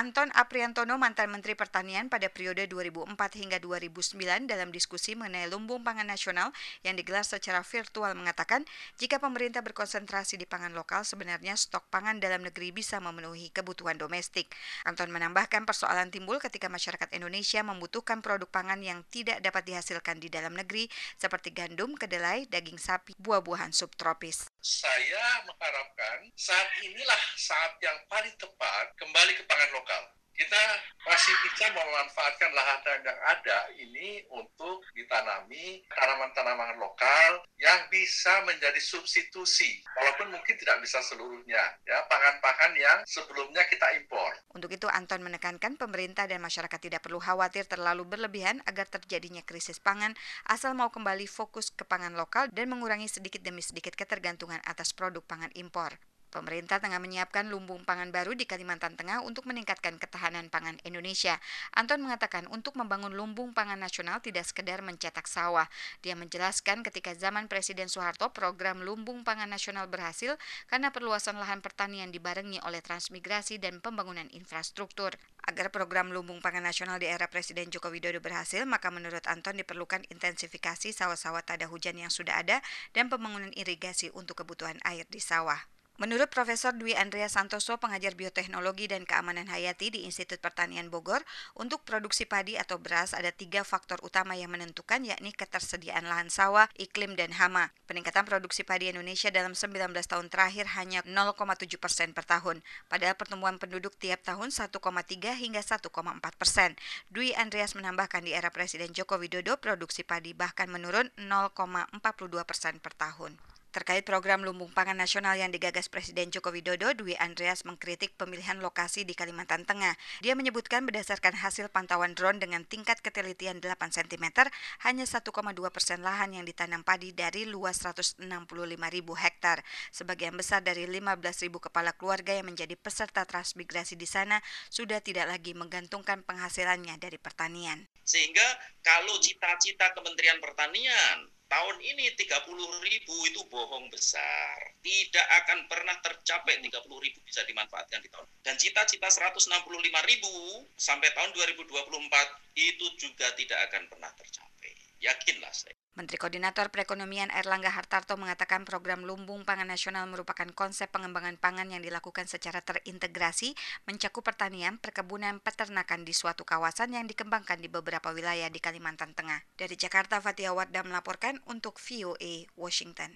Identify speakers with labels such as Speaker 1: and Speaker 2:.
Speaker 1: Anton Apriantono, mantan Menteri Pertanian pada periode 2004 hingga 2009 dalam diskusi mengenai lumbung pangan nasional yang digelar secara virtual mengatakan, jika pemerintah berkonsentrasi di pangan lokal, sebenarnya stok pangan dalam negeri bisa memenuhi kebutuhan domestik. Anton menambahkan persoalan timbul ketika masyarakat Indonesia membutuhkan produk pangan yang tidak dapat dihasilkan di dalam negeri seperti gandum, kedelai, daging sapi, buah-buahan subtropis.
Speaker 2: Saya mengharapkan saat inilah saat yang paling tepat kembali ke pangan lokal kita masih bisa memanfaatkan lahan yang ada ini untuk ditanami tanaman-tanaman lokal yang bisa menjadi substitusi walaupun mungkin tidak bisa seluruhnya ya pangan-pangan yang sebelumnya kita impor.
Speaker 1: Untuk itu Anton menekankan pemerintah dan masyarakat tidak perlu khawatir terlalu berlebihan agar terjadinya krisis pangan asal mau kembali fokus ke pangan lokal dan mengurangi sedikit demi sedikit ketergantungan atas produk pangan impor. Pemerintah tengah menyiapkan lumbung pangan baru di Kalimantan Tengah untuk meningkatkan ketahanan pangan Indonesia. Anton mengatakan untuk membangun lumbung pangan nasional tidak sekedar mencetak sawah. Dia menjelaskan ketika zaman Presiden Soeharto program lumbung pangan nasional berhasil karena perluasan lahan pertanian dibarengi oleh transmigrasi dan pembangunan infrastruktur. Agar program lumbung pangan nasional di era Presiden Joko Widodo berhasil, maka menurut Anton diperlukan intensifikasi sawah-sawah tada hujan yang sudah ada dan pembangunan irigasi untuk kebutuhan air di sawah. Menurut Profesor Dwi Andrea Santoso, pengajar bioteknologi dan keamanan hayati di Institut Pertanian Bogor, untuk produksi padi atau beras ada tiga faktor utama yang menentukan yakni ketersediaan lahan sawah, iklim, dan hama. Peningkatan produksi padi Indonesia dalam 19 tahun terakhir hanya 0,7 persen per tahun, padahal pertumbuhan penduduk tiap tahun 1,3 hingga 1,4 persen. Dwi Andreas menambahkan di era Presiden Joko Widodo, produksi padi bahkan menurun 0,42 persen per tahun. Terkait program lumbung pangan nasional yang digagas Presiden Joko Widodo, Dwi Andreas mengkritik pemilihan lokasi di Kalimantan Tengah. Dia menyebutkan berdasarkan hasil pantauan drone dengan tingkat ketelitian 8 cm, hanya 1,2 persen lahan yang ditanam padi dari luas 165 ribu hektar. Sebagian besar dari 15 ribu kepala keluarga yang menjadi peserta transmigrasi di sana sudah tidak lagi menggantungkan penghasilannya dari pertanian.
Speaker 3: Sehingga kalau cita-cita Kementerian Pertanian tahun ini 30 ribu itu bohong besar. Tidak akan pernah tercapai 30 ribu bisa dimanfaatkan di tahun. Dan cita-cita 165 ribu sampai tahun 2024 itu juga tidak akan pernah tercapai. Yakinlah saya.
Speaker 1: Menteri Koordinator Perekonomian Erlangga Hartarto mengatakan program Lumbung Pangan Nasional merupakan konsep pengembangan pangan yang dilakukan secara terintegrasi mencakup pertanian, perkebunan, peternakan di suatu kawasan yang dikembangkan di beberapa wilayah di Kalimantan Tengah. Dari Jakarta, Fatia Wardah melaporkan untuk VOA Washington.